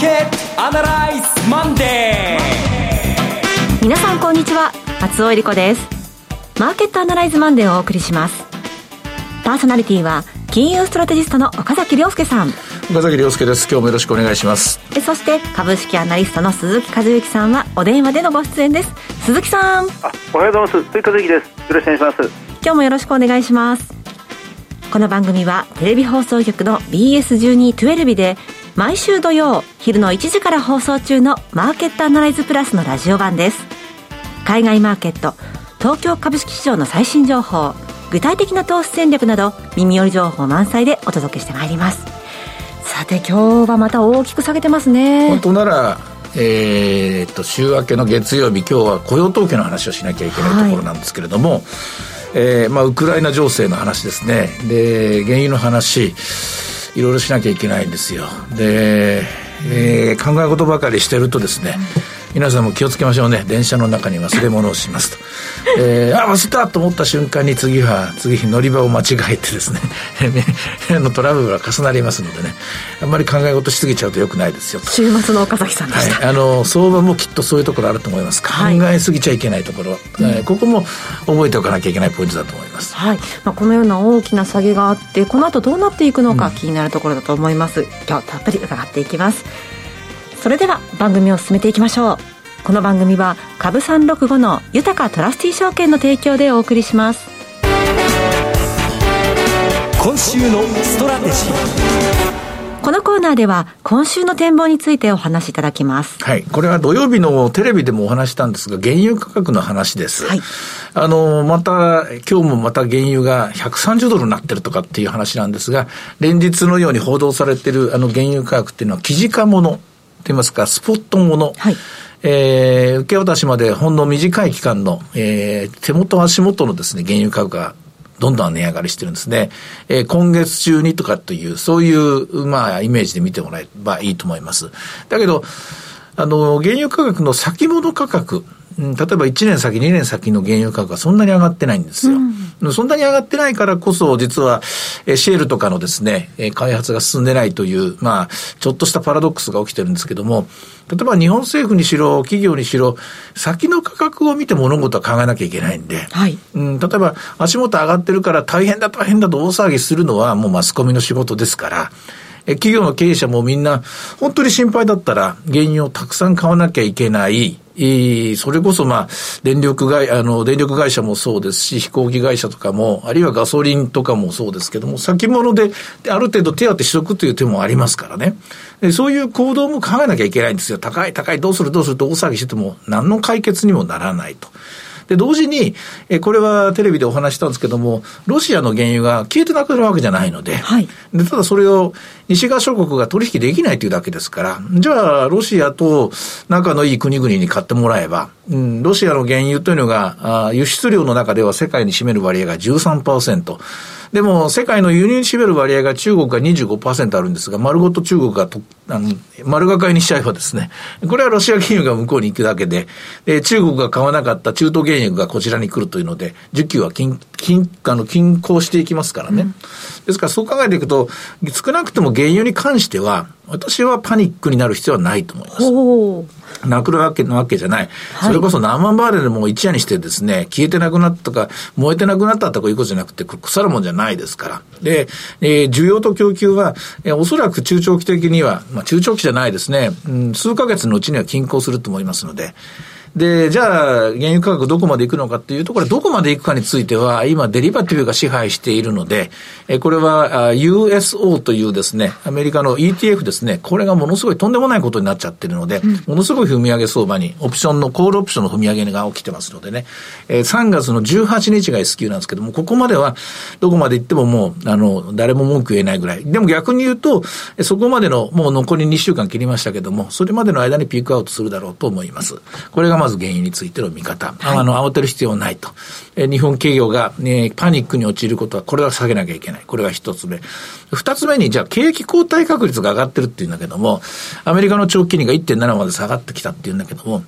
ーケットアナライズマンデー。皆さんこんにちは。松尾英里子です。マーケットアナライズマンデーをお送りします。パーソナリティは金融ストラテジストの岡崎良介さん。岡崎良介です。今日もよろしくお願いします。そして株式アナリストの鈴木一之さんはお電話でのご出演です。鈴木さん。あおはようございます。鈴木一之です。よろしくお願いします。今日もよろしくお願いします。この番組はテレビ放送局の BS1212 で毎週土曜昼の1時から放送中のマーケットアナライズプラスのラジオ版です。海外マーケット東京株式市場の最新情報具体的な投資戦略など耳寄り情報満載でお届けしてまいります。さて今日はまた大きく下げてますね。本当ならえー、っと週明けの月曜日今日は雇用統計の話をしなきゃいけないところなんですけれども、はい、えー、まあ、ウクライナ情勢の話ですね。で原油の話いろいろしなきゃいけないんですよ。で、えー、考え事ばかりしてるとですね、皆さんも気をつけましょうね。電車の中に忘れ物をしますと、えー、あ忘れたと思った瞬間に次は次乗り場を間違えてですね のトラブルが重なりますのでね。あんまり考え事しすぎちゃうとよくないですよ週末の岡崎さんでした、はい、あの相場もきっとそういうところあると思います考えすぎちゃいけないところ、はい、えー、ここも覚えておかなきゃいけないポイントだと思います、はい。まあ、このような大きな下げがあってこの後どうなっていくのか気になるところだと思います、うん、今日たっぷり伺っていきますそれでは番組を進めていきましょうこの番組は株365の豊トラスティ証券の提供でお送りします今週のストラテジーこのコーナーでは今週の展望についてお話しいただきます。はい。これは土曜日のテレビでもお話したんですが、原油価格の話です。はい。あの、また、今日もまた原油が130ドルになってるとかっていう話なんですが、連日のように報道されているあの原油価格っていうのは、記事化ものと言いますか、スポットもの。はい。えー、受け渡しまでほんの短い期間の、えー、手元足元のですね、原油価格がどんどん値上がりしてるんですね。えー、今月中にとかという、そういう、まあ、イメージで見てもらえばいいと思います。だけど、あの、原油価格の先物価格、例えば1年先、2年先の原油価格がそんなに上がってないんですよ。うん、そんなに上がってないからこそ、実は、えシェールとかのですね、え開発が進んでないという、まあ、ちょっとしたパラドックスが起きてるんですけども、例えば日本政府にしろ、企業にしろ、先の価格を見て物事は考えなきゃいけないんで、はい、うん、例えば足元上がってるから大変だ大変だと大騒ぎするのはもうマスコミの仕事ですから、企業の経営者もみんな、本当に心配だったら、原油をたくさん買わなきゃいけない、それこそまあ、電力会、あの、電力会社もそうですし、飛行機会社とかも、あるいはガソリンとかもそうですけども、先物である程度手当てしとくという手もありますからね。そういう行動も考えなきゃいけないんですよ。高い高い、どうするどうすると大騒ぎしてても、何の解決にもならないと。で、同時に、えこれはテレビでお話したんですけども、ロシアの原油が消えてなくなるわけじゃないので、はい、でただそれを西側諸国が取引できないというだけですから、じゃあ、ロシアと仲のいい国々に買ってもらえば、うん、ロシアの原油というのが、あ輸出量の中では世界に占める割合が13%。でも、世界の輸入に占める割合が中国が25%あるんですが、丸ごと中国がと、あの、丸が買いにしちゃえばですね、これはロシア原油が向こうに行くだけで、で、中国が買わなかった中東原油がこちらに来るというので、需給は均、均、あの、均衡していきますからね。うん、ですから、そう考えていくと、少なくとも原油に関しては、私はパニックになる必要はないと思います。なくるわけのわけじゃない。はい、それこそ何万バーレルも一夜にしてですね、消えてなくなったとか、燃えてなくなったとかいうことじゃなくて、腐るもんじゃないですから。で、えー、需要と供給は、えー、おそらく中長期的には、まあ中長期じゃないですね、うん、数ヶ月のうちには均衡すると思いますので、で、じゃあ、原油価格どこまで行くのかっていうところどこまで行くかについては、今、デリバティブが支配しているので、えこれは USO というですね、アメリカの ETF ですね、これがものすごいとんでもないことになっちゃってるので、うん、ものすごい踏み上げ相場に、オプションの、コールオプションの踏み上げが起きてますのでね、え3月の18日が S q なんですけども、ここまでは、どこまで行ってももう、あの、誰も文句言えないぐらい。でも逆に言うと、そこまでの、もう残り2週間切りましたけども、それまでの間にピークアウトするだろうと思います。これがまず原因についての見方。はい、あの、慌てる必要ないと。え日本企業が、ね、パニックに陥ることは、これは下げなきゃいけない。これが一つ目。二つ目に、じゃあ、景気後退確率が上がってるっていうんだけども、アメリカの長期金利が1.7まで下がってきたっていうんだけども、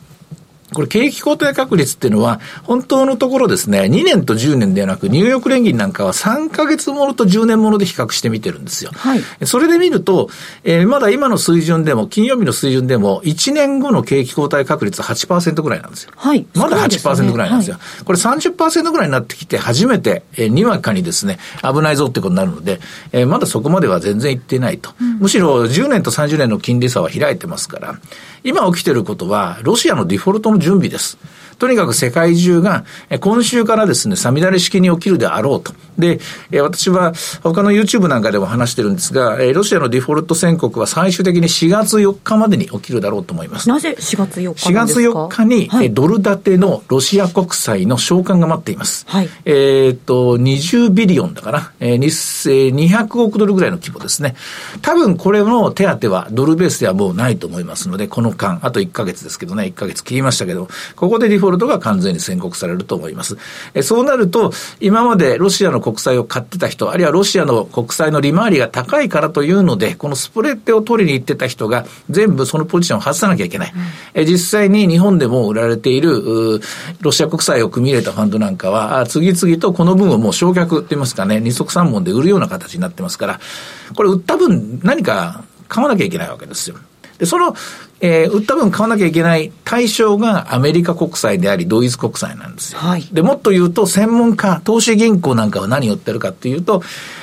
これ、景気後退確率っていうのは、本当のところですね、2年と10年ではなく、ニューヨーク連銀なんかは3ヶ月ものと10年もので比較してみてるんですよ。はい。それで見ると、えー、まだ今の水準でも、金曜日の水準でも、1年後の景気後退確率8%ぐらいなんですよ。はい。まだ8%ぐらいなんですよ。すねはい、これ30%ぐらいになってきて、初めて、えー、にわかにですね、危ないぞってことになるので、えー、まだそこまでは全然いっていないと。うん、むしろ10年と30年の金利差は開いてますから、今起きてることは、ロシアのデフォルトの準備です。とにかく世界中が、今週からですね、さみだれ式に起きるであろうと。で、私は他の YouTube なんかでも話してるんですが、ロシアのデフォルト宣告は最終的に4月4日までに起きるだろうと思います。なぜ4月4日4月4日に、はい、ドル建てのロシア国債の償還が待っています。はい、えっと、20ビリオンだから、えー、200億ドルぐらいの規模ですね。多分これの手当はドルベースではもうないと思いますので、この間、あと1ヶ月ですけどね、1ヶ月切りましたけど、ここでデフォルトが完全に宣告されると思います。えそうなると、今までロシアの国債を買ってた人、あるいはロシアの国債の利回りが高いからというので、このスプレッドを取りに行ってた人が全部そのポジションを外さなきゃいけない。うん、え実際に日本でも売られている、ロシア国債を組み入れたファンドなんかは、次々とこの分をもう焼却って言いますかね、二足三本で売るような形になってますから、これ売った分何か買わなきゃいけないわけですよ。で、その、えー、売った分買わなきゃいけない対象がアメリカ国債であり、ドイツ国債なんですよ。はい、で、もっと言うと、専門家、投資銀行なんかは何を売ってるかっていうと、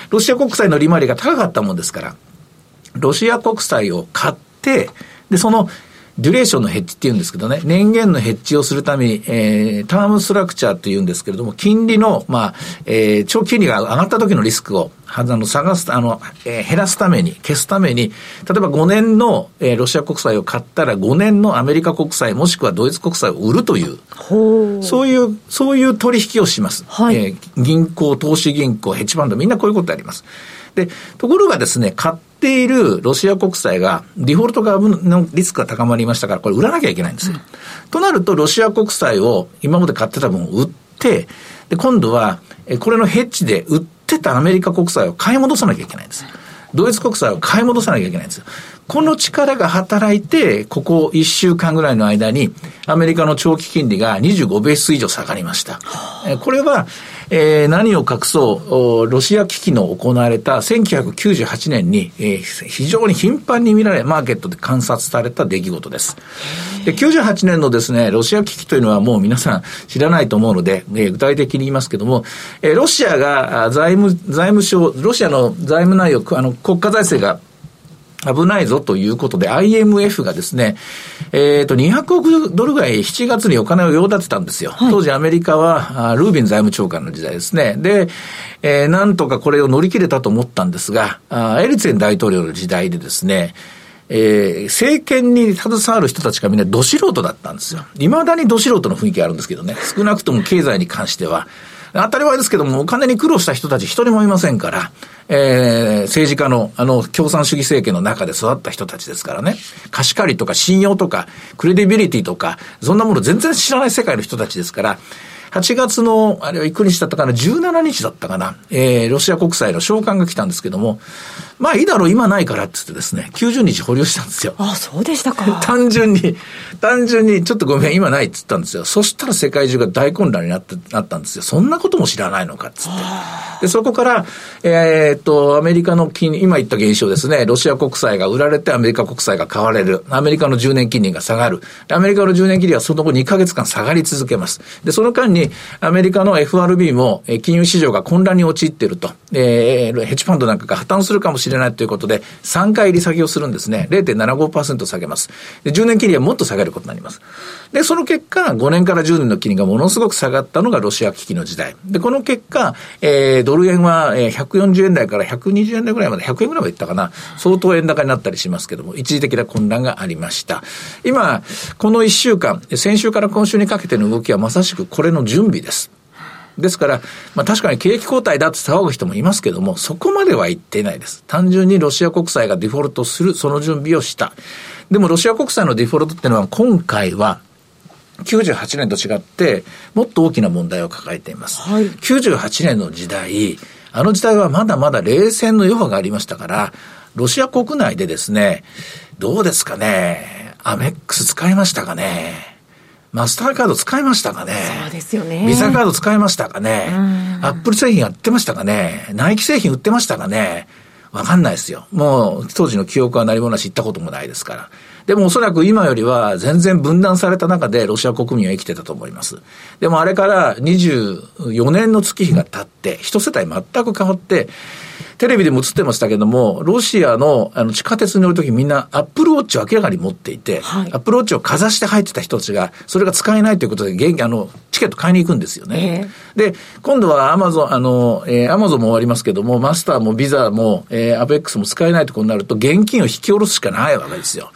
ロシア国債の利回りが高かったもんですから、ロシア国債を買って、で、そのデュレーションのヘッジって言うんですけどね、年限のヘッジをするために、えー、タームストラクチャーって言うんですけれども、金利の、まあ、えー、長期金利が上がった時のリスクを、あの、探す、あの、えー、減らすために、消すために、例えば5年の、えー、ロシア国債を買ったら5年のアメリカ国債、もしくはドイツ国債を売るという、そういう、そういう取引をします。はい、えー、銀行、投資銀行、ヘッジファンド、みんなこういうことあります。で、ところがですね、買っているロシア国債が、デフォルト株のリスクが高まりましたから、これ売らなきゃいけないんですよ。うん、となると、ロシア国債を今まで買ってた分を売って、で、今度は、これのヘッジで売ってたアメリカ国債を買い戻さなきゃいけないんです。ドイツ国債を買い戻さなきゃいけないんです。この力が働いて、ここ1週間ぐらいの間に、アメリカの長期金利が25ベース以上下がりました。これは、えー、何を隠そう、ロシア危機の行われた1998年に、えー、非常に頻繁に見られ、マーケットで観察された出来事です。で、98年のですね、ロシア危機というのはもう皆さん知らないと思うので、えー、具体的に言いますけども、えー、ロシアが財務、財務省、ロシアの財務内容、あの、国家財政が危ないぞということで IMF がですね、えっ、ー、と、200億ドルぐらい7月にお金を用立てたんですよ。はい、当時アメリカはルービン財務長官の時代ですね。で、えー、なんとかこれを乗り切れたと思ったんですが、エリツェン大統領の時代でですね、えー、政権に携わる人たちがみんなど素人だったんですよ。未だにど素人の雰囲気あるんですけどね。少なくとも経済に関しては。当たり前ですけども、お金に苦労した人たち一人もいませんから、えー、政治家の、あの、共産主義政権の中で育った人たちですからね。貸し借りとか信用とか、クレディビリティとか、そんなもの全然知らない世界の人たちですから、8月の、あれはいく日だったかな、17日だったかな、えー、ロシア国債の召喚が来たんですけども、まあいいだろう、今ないからって言ってですね、90日保留したんですよ。あそうでしたか。単純に、単純に、ちょっとごめん、今ないって言ったんですよ。そしたら世界中が大混乱になって、なったんですよ。そんなことも知らないのかっつって。で、そこから、えー、っと、アメリカの金、今言った現象ですね、ロシア国債が売られてアメリカ国債が買われる。アメリカの10年金利が下がる。アメリカの10年金利はその後2ヶ月間下がり続けます。で、その間に、アメリカの FRB も、金融市場が混乱に陥っていると。えー、ヘッジファンドなんかが破綻するかもしれないれないということで、3回利下げをするんですね。0.75%下げます。で、10年金利はもっと下げることになります。で、その結果、5年から10年の金利がものすごく下がったのがロシア危機の時代。で、この結果、えー、ドル円は、140円台から120円台ぐらいまで、100円ぐらいまでいったかな。相当円高になったりしますけども、一時的な混乱がありました。今、この1週間、先週から今週にかけての動きはまさしくこれの準備です。ですから、まあ確かに景気後退だって騒ぐ人もいますけども、そこまでは言っていないです。単純にロシア国債がデフォルトする、その準備をした。でもロシア国債のデフォルトっていうのは今回は、98年と違って、もっと大きな問題を抱えています。はい、98年の時代、あの時代はまだまだ冷戦の余波がありましたから、ロシア国内でですね、どうですかね、アメックス使いましたかね。マスターカード使いましたかね？そうですよね。ビザカード使いましたかね？アップル製品やってましたかね？ナイキ製品売ってましたかね？わかんないですよ。もう、当時の記憶は何もなし行ったこともないですから。でもおそらく今よりは全然分断された中でロシア国民は生きてたと思います。でもあれから24年の月日が経って、一世帯全く変わって、テレビでも映ってましたけども、ロシアのあの地下鉄に乗るときみんなアップルウォッチを明らかに持っていて、はい、アップルウォッチをかざして入ってた人たちが、それが使えないということで、現あの、チケット買いに行くんですよね。えー、で、今度はアマゾン、あの、えー、アマゾンも終わりますけども、マスターもビザも、えー、アベックスも使えないところになると、現金を引き下ろすしかないわけですよ。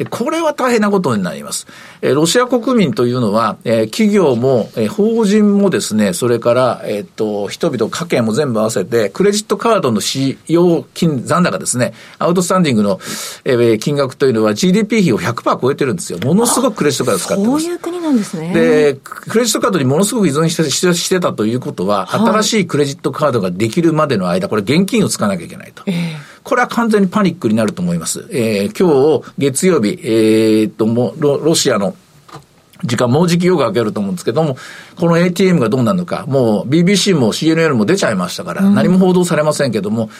で、これは大変なことになります。えー、ロシア国民というのは、えー、企業も、えー、法人もですね、それから、えっ、と、人々、家計も全部合わせて、クレジットカードの使用金、残高ですね、アウトスタンディングの、えー、金額というのは GDP 比を100%超えてるんですよ。ものすごくクレジットカード使ってます。そういう国なんですね。で、クレジットカードにものすごく依存してしてしてたということは、はい、新しいクレジットカードができるまでの間、これ現金を使わなきゃいけないと。えーこれは完全にパニックになると思います。えー、今日、月曜日、えー、っと、もロ、ロシアの時間、もうじきよく開けると思うんですけども、この ATM がどうなるのか、もう BBC も CNN も出ちゃいましたから、何も報道されませんけども、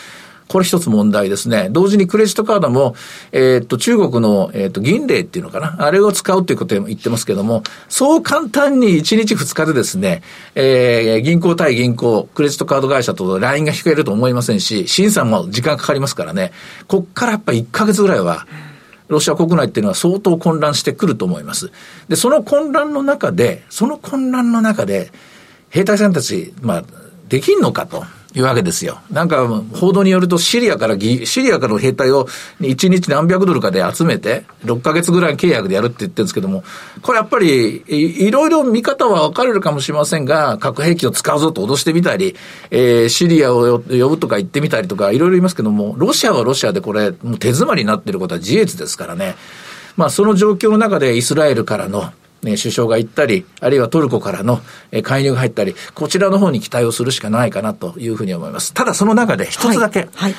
これ一つ問題ですね。同時にクレジットカードも、えー、っと、中国の、えー、っと、銀霊っていうのかな。あれを使うっていうことを言ってますけども、そう簡単に1日2日でですね、えー、銀行対銀行、クレジットカード会社と LINE が引けると思いませんし、審査も時間かかりますからね。こっからやっぱ1ヶ月ぐらいは、ロシア国内っていうのは相当混乱してくると思います。で、その混乱の中で、その混乱の中で、兵隊さんたち、まあ、できんのかと。いうわけですよ。なんか、報道によるとシリアから、シリアからの兵隊を1日何百ドルかで集めて、6ヶ月ぐらい契約でやるって言ってるんですけども、これやっぱり、いろいろ見方は分かれるかもしれませんが、核兵器を使うぞと脅してみたり、えー、シリアを呼ぶとか言ってみたりとか、いろいろ言いますけども、ロシアはロシアでこれ、もう手詰まりになっていることは事実ですからね。まあ、その状況の中でイスラエルからの、首相が行ったり、あるいはトルコからの介入が入ったり、こちらの方に期待をするしかないかなというふうに思います。ただその中で一つだけ、はい、はい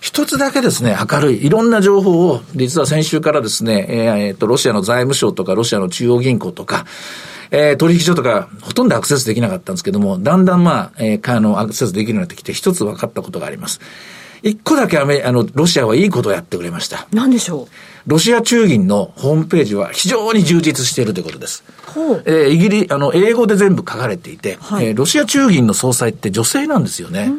一つだけですね、明るい、いろんな情報を、実は先週からですね、えー、っと、ロシアの財務省とか、ロシアの中央銀行とか、えー、取引所とか、ほとんどアクセスできなかったんですけども、だんだんまあ、えー、あの、アクセスできるようになってきて、一つ分かったことがあります。一個だけアメ、あの、ロシアはいいことをやってくれました。何でしょう？ロシア中銀のホームページは非常に充実しているということです。えー、イギリあの、英語で全部書かれていて、はい、えー、ロシア中銀の総裁って女性なんですよね。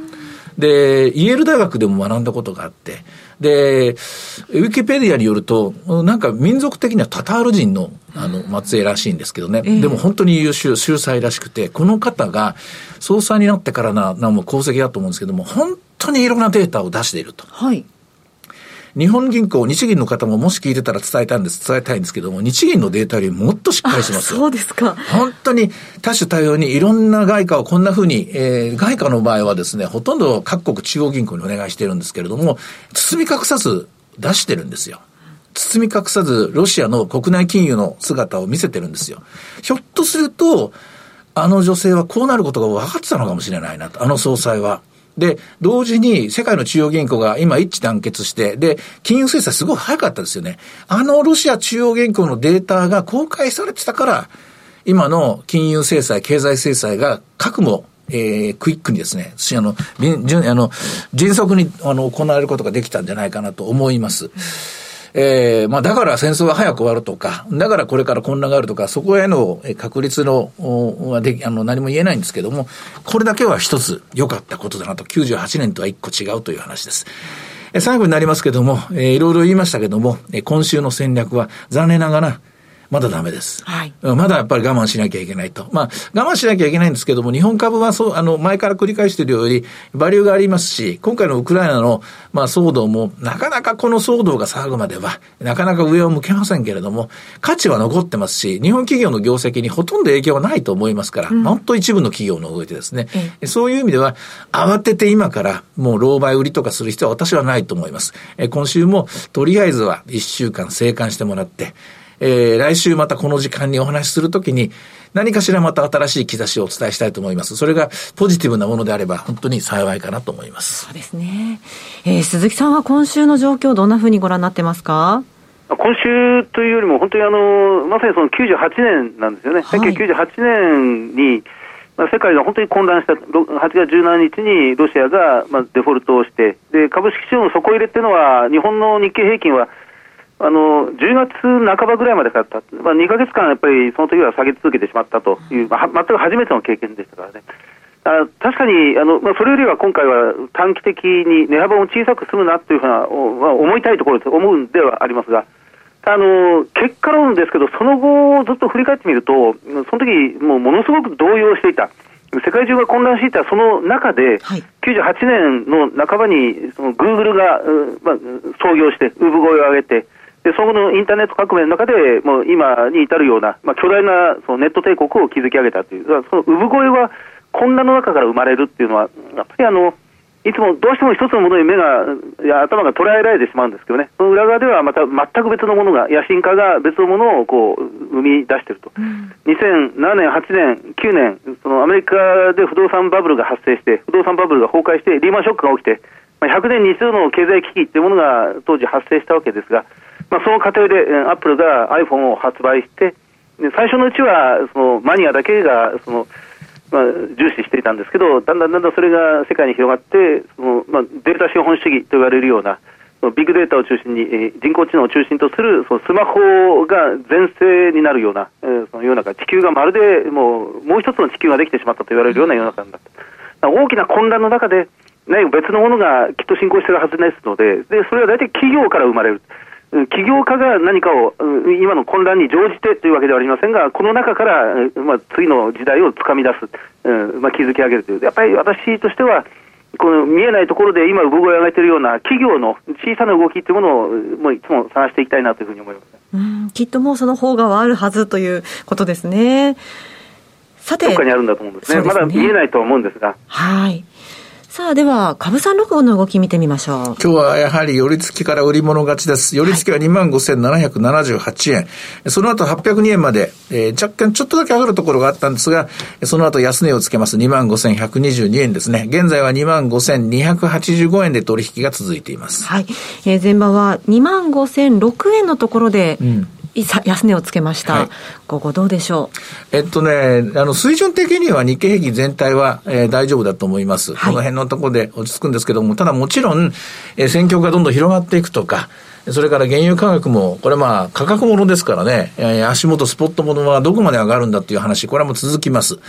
で、イェール大学でも学んだことがあって、で、ウィキペディアによると、なんか民族的にはタタール人の、あの、末裔らしいんですけどね。えー、でも本当に優秀、秀才らしくて、この方が総裁になってからな、なも功績だと思うんですけども、本当にいろんなデータを出していると。はい。日本銀行、日銀の方ももし聞いてたら伝えたんです、伝えたいんですけども、日銀のデータよりもっとしっかりしますそうですか。本当に多種多様にいろんな外貨をこんなふうに、えー、外貨の場合はですね、ほとんど各国中央銀行にお願いしてるんですけれども、包み隠さず出してるんですよ。包み隠さずロシアの国内金融の姿を見せてるんですよ。ひょっとすると、あの女性はこうなることが分かってたのかもしれないなと、あの総裁は。で、同時に世界の中央銀行が今一致団結して、で、金融制裁すごい早かったですよね。あのロシア中央銀行のデータが公開されてたから、今の金融制裁、経済制裁が核もえー、クイックにですね、あの、あの迅速にあの行われることができたんじゃないかなと思います。えー、まあだから戦争は早く終わるとか、だからこれから混乱があるとか、そこへの確率の、はであの何も言えないんですけども、これだけは一つ良かったことだなと、98年とは一個違うという話です。最後になりますけども、えー、いろいろ言いましたけども、今週の戦略は残念ながら、まだダメです。はい。まだやっぱり我慢しなきゃいけないと。まあ、我慢しなきゃいけないんですけども、日本株はそう、あの、前から繰り返しているより、バリューがありますし、今回のウクライナの、まあ、騒動も、なかなかこの騒動が騒ぐまでは、なかなか上を向けませんけれども、価値は残ってますし、日本企業の業績にほとんど影響はないと思いますから、うん、本当一部の企業の上でですね、うん、そういう意味では、慌てて今から、もう狼狽売りとかする必要は私はないと思います。え今週も、とりあえずは一週間生還してもらって、えー、来週またこの時間にお話しするときに、何かしらまた新しい兆しをお伝えしたいと思います。それがポジティブなものであれば、本当に幸いかなと思います。そうですね。えー、鈴木さんは今週の状況、どんなふうにご覧になってますか？今週というよりも、本当にあのまさにその98年なんですよね、はい、1998年に、まあ、世界が本当に混乱した、8月17日にロシアが、まあ、デフォルトをして、で株式市場の底入れっていうのは、日本の日経平均は、あの10月半ばぐらいまでかかった、まあ、2か月間、やっぱりその時は下げ続けてしまったという、まあ、全く初めての経験でしたからね。あ確かにあの、まあ、それよりは今回は短期的に値幅も小さく済むなというふうな、まあ、思いたいところと思うんではありますが、あの結果論ですけど、その後、ずっと振り返ってみると、その時もうものすごく動揺していた。世界中が混乱していたその中で、はい、98年の半ばにそのグーグルが、まあ、創業して、産声を上げて、でそのインターネット革命の中で、もう今に至るような、まあ、巨大なそのネット帝国を築き上げたという、その産声は混乱の中から生まれるっていうのは、やっぱりあの、いつもどうしても一つのものに目が、いや頭が捉えられてしまうんですけどね、その裏側ではまた全く別のものが、野心家が別のものをこう生み出していると、うん、2007年、8年、9年、そのアメリカで不動産バブルが発生して、不動産バブルが崩壊して、リーマンショックが起きて、まあ、100年に一度の経済危機っていうものが当時発生したわけですが、まあ、その過程でアップルが iPhone を発売して、最初のうちはそのマニアだけがその、まあ、重視していたんですけど、だんだんだんだんそれが世界に広がって、そのまあ、データ資本主義と言われるような、ビッグデータを中心に、え、人工知能を中心とするそのスマホが全盛になるような、えー、その世の中、地球がまるでもうもう一つの地球ができてしまったと言われるような世の中になった。大きな混乱の中で、ね、別のものがきっと進行してるはずですのでで、それは大体企業から生まれる。企業家が何かを今の混乱に乗じてというわけではありませんが、この中から、まあ、次の時代をつかみ出す、まあ、築き上げるという、やっぱり私としては、この見えないところで今、産声を上げているような企業の小さな動きというものをもういつも探していきたいなというふうに思います、うんきっともうその方があるはずということですね。さて、どっかにあるんだと思うんですね。すねまだ見えないと思うんですが。はい。さあ、では、株三六五の動き見てみましょう。今日はやはり寄り付きから売り物勝ちです。寄り付きは25,778円。はい、その後802円まで、えー、若干ちょっとだけ上がるところがあったんですが、その後安値をつけます。25,122円ですね。現在は25,285円で取引が続いています。はい。えー、前場は25,006円のところで、うん安値をつけました、はい、ここどうでしょう？えっとね、あの水準的には日経平均全体は、えー、大丈夫だと思います、はい、この辺のところで落ち着くんですけども、ただもちろん、えー、戦況がどんどん広がっていくとか、それから原油価格も、これまあ価格ものですからね、えー、足元スポットものはどこまで上がるんだっていう話、これはもう続きます。うん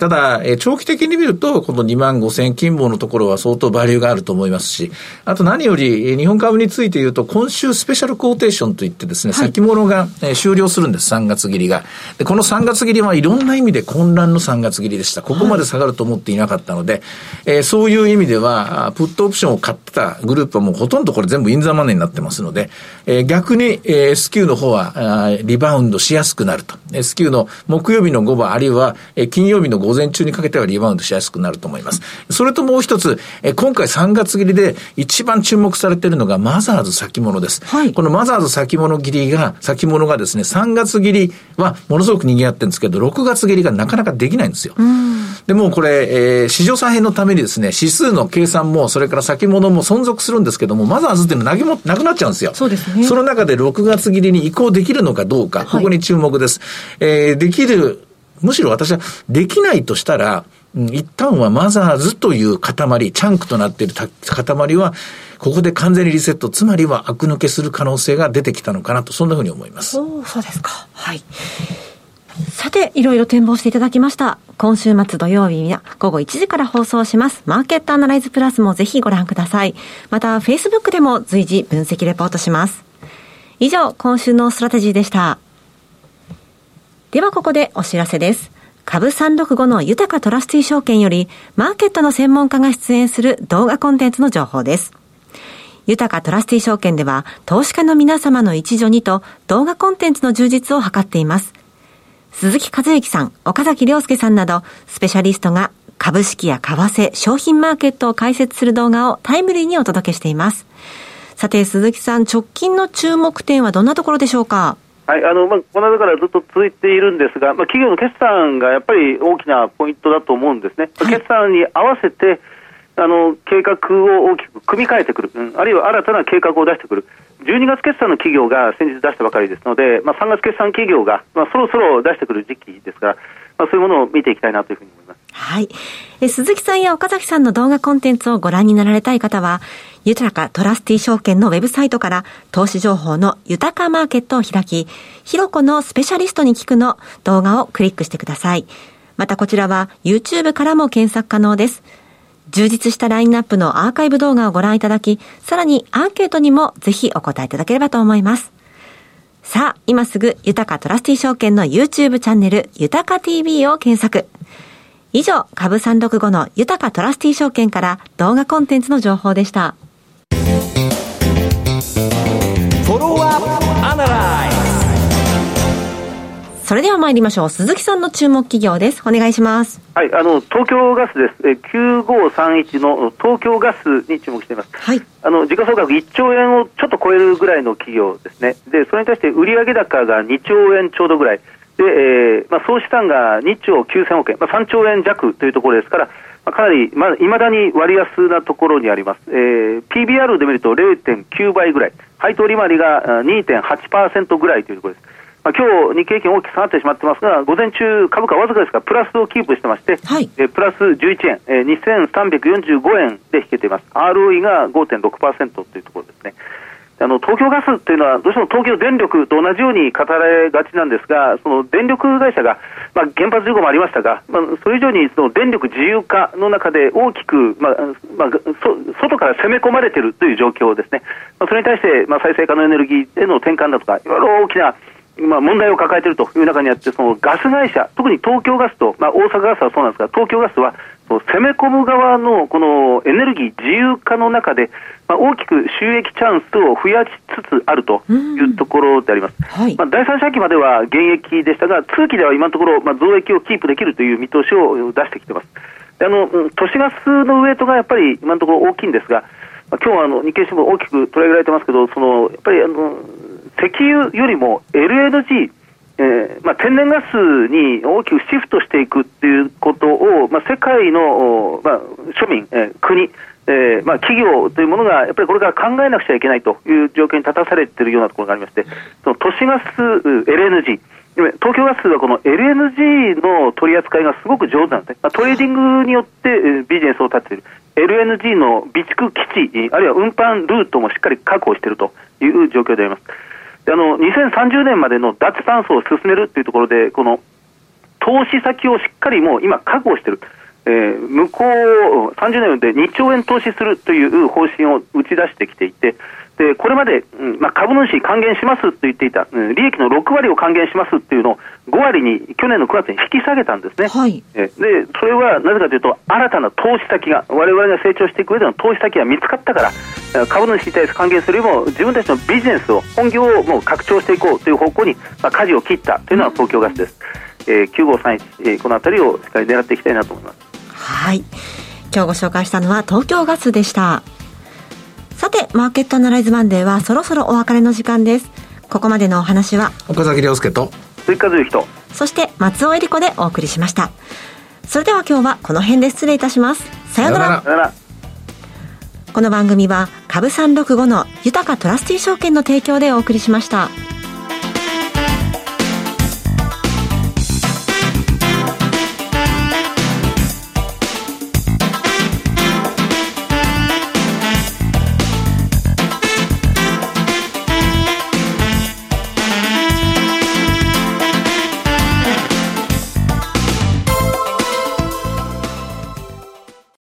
ただ、えー、長期的に見ると、この2万5千金棒のところは相当バリューがあると思いますし、あと何より、日本株について言うと、今週スペシャルコーテーションといってですね、はい、先物が、えー、終了するんです、3月切りが。で、この3月切りはいろんな意味で混乱の3月切りでした。ここまで下がると思っていなかったので、はい、えー、そういう意味では、プットオプションを買ってたグループはもうほとんどこれ全部インザマネーになってますので、えー、逆に、えー、S q の方はあリバウンドしやすくなると。S q の木曜日の午後あるいは、えー、金曜日の午前中にかけてはリバウンドしやすくなると思います。それともう一つ、え今回3月切りで一番注目されているのがマザーズ先物です。はい、このマザーズ先物切りが、先物がですね、3月切りはものすごく賑わってるんですけど、6月切りがなかなかできないんですよ。でもこれ、えー、市場再編のためにですね、指数の計算も、それから先物も存続するんですけども、マザーズっていうのはなもなくなっちゃうんですよ。そうですね。その中で6月切りに移行できるのかどうか、ここに注目です。はい、えー、できる、むしろ私はできないとしたら、一旦はマザーズという塊、チャンクとなっている塊は、ここで完全にリセット、つまりは悪抜けする可能性が出てきたのかなと、そんなふうに思います。そうですか。はい。さて、いろいろ展望していただきました。今週末土曜日や午後1時から放送します。マーケットアナライズプラスもぜひご覧ください。また、Facebook でも随時分析レポートします。以上、今週のストラテジーでした。ではここでお知らせです。株365の豊トラスティ証券より、マーケットの専門家が出演する動画コンテンツの情報です。豊トラスティ証券では、投資家の皆様の一助にと、動画コンテンツの充実を図っています。鈴木和之さん、岡崎亮介さんなど、スペシャリストが株式や為替、商品マーケットを解説する動画をタイムリーにお届けしています。さて、鈴木さん、直近の注目点はどんなところでしょうか？はいあのまあ、この間からずっと続いているんですが、まあ、企業の決算がやっぱり大きなポイントだと思うんですね、はい、決算に合わせてあの計画を大きく組み替えてくる、うん、あるいは新たな計画を出してくる、12月決算の企業が先日出したばかりですので、まあ、3月決算企業が、まあ、そろそろ出してくる時期ですから、まあ、そういうものを見ていきたいなというふうに思います。はい。え鈴木さんや岡崎さんの動画コンテンツをご覧になられたい方は、豊かトラスティ証券のウェブサイトから投資情報の豊かマーケットを開き、ひろこのスペシャリストに聞くの動画をクリックしてください。またこちらは YouTube からも検索可能です。充実したラインナップのアーカイブ動画をご覧いただき、さらにアンケートにもぜひお答えいただければと思います。さあ、今すぐ、豊かトラスティ証券の YouTube チャンネル、豊か TV を検索。以上、株365の豊かトラスティ証券から動画コンテンツの情報でした。それでは参りましょう。鈴木さんの注目企業です。お願いします。はい、あの、東京ガスです。え、9531の東京ガスに注目しています。はい。あの、時価総額1兆円をちょっと超えるぐらいの企業ですね。で、それに対して売上高が2兆円ちょうどぐらい。で、えー、まあ、総資産が2兆9000億円、まあ、3兆円弱というところですから、まあ、かなり、まあ、未だに割安なところにあります。えー、PBR で見ると0.9倍ぐらい。配当利回りが2.8%ぐらいというところです。まあ、今日日経平均大きく下がってしまってますが、午前中、株価わずかですが、プラスをキープしてまして、はい、えプラス11円、えー、2345円で引けています。ROE が5.6%というところですね。あの東京ガスというのは、どうしても東京電力と同じように語られがちなんですが、その電力会社が、まあ、原発事故もありましたが、まあ、それ以上にその電力自由化の中で大きく、まあまあ、そ外から攻め込まれているという状況ですね、まあ、それに対して、まあ、再生可能エネルギーへの転換だとか、いろいろ大きなまあ、問題を抱えているという中にあって、そのガス会社、特に東京ガスと、まあ、大阪ガスはそうなんですが、東京ガスは、攻め込む側のこのエネルギー自由化の中で、まあ、大きく収益チャンスを増やしつつあるというところであります。はい、まあ、第三者期までは現役でしたが、通期では今のところ、まあ、増益をキープできるという見通しを出してきています。あの都市ガスのウエイトがやっぱり今のところ大きいんですが、まあ、今日はあの日経新聞大きく取り上げられてますけど、そのやっぱりあの石油よりも LNG、えーまあ、天然ガスに大きくシフトしていくっていうことを、まあ、世界の、まあ、庶民、えー、国、えーまあ、企業というものがやっぱりこれから考えなくちゃいけないという状況に立たされているようなところがありまして、その都市ガス、LNG、東京ガスはこの LNG の取り扱いがすごく上手なんですね、まあ、トレーディングによってビジネスを立てている、LNG の備蓄基地、あるいは運搬ルートもしっかり確保しているという状況であります。あの2030年までの脱炭素を進めるというところで、この投資先をしっかりもう今、確保している。えー、向こう30年で2兆円投資するという方針を打ち出してきていて、でこれまで、うんまあ、株主還元しますと言っていた、うん、利益の6割を還元しますっていうのを5割に去年の9月に引き下げたんですね。はい、えでそれはなぜかというと、新たな投資先が、我々が成長していく上での投資先が見つかったから、株主に対して還元するよりも、自分たちのビジネスを、本業をもう拡張していこうという方向に、まあ、舵を切ったというのは東京ガスです。えー、9531、えー、この辺りをしっかり狙っていきたいなと思います。はい。今日ご紹介したのは東京ガスでした。マーケットアナライズマンデーはそろそろお別れの時間です。ここまでのお話は、岡崎亮介と、追加随人、そして松尾恵里子でお送りしました。それでは今日はこの辺で失礼いたします。さようなら。さよならこの番組は株365の豊かトラスティ証券の提供でお送りしました。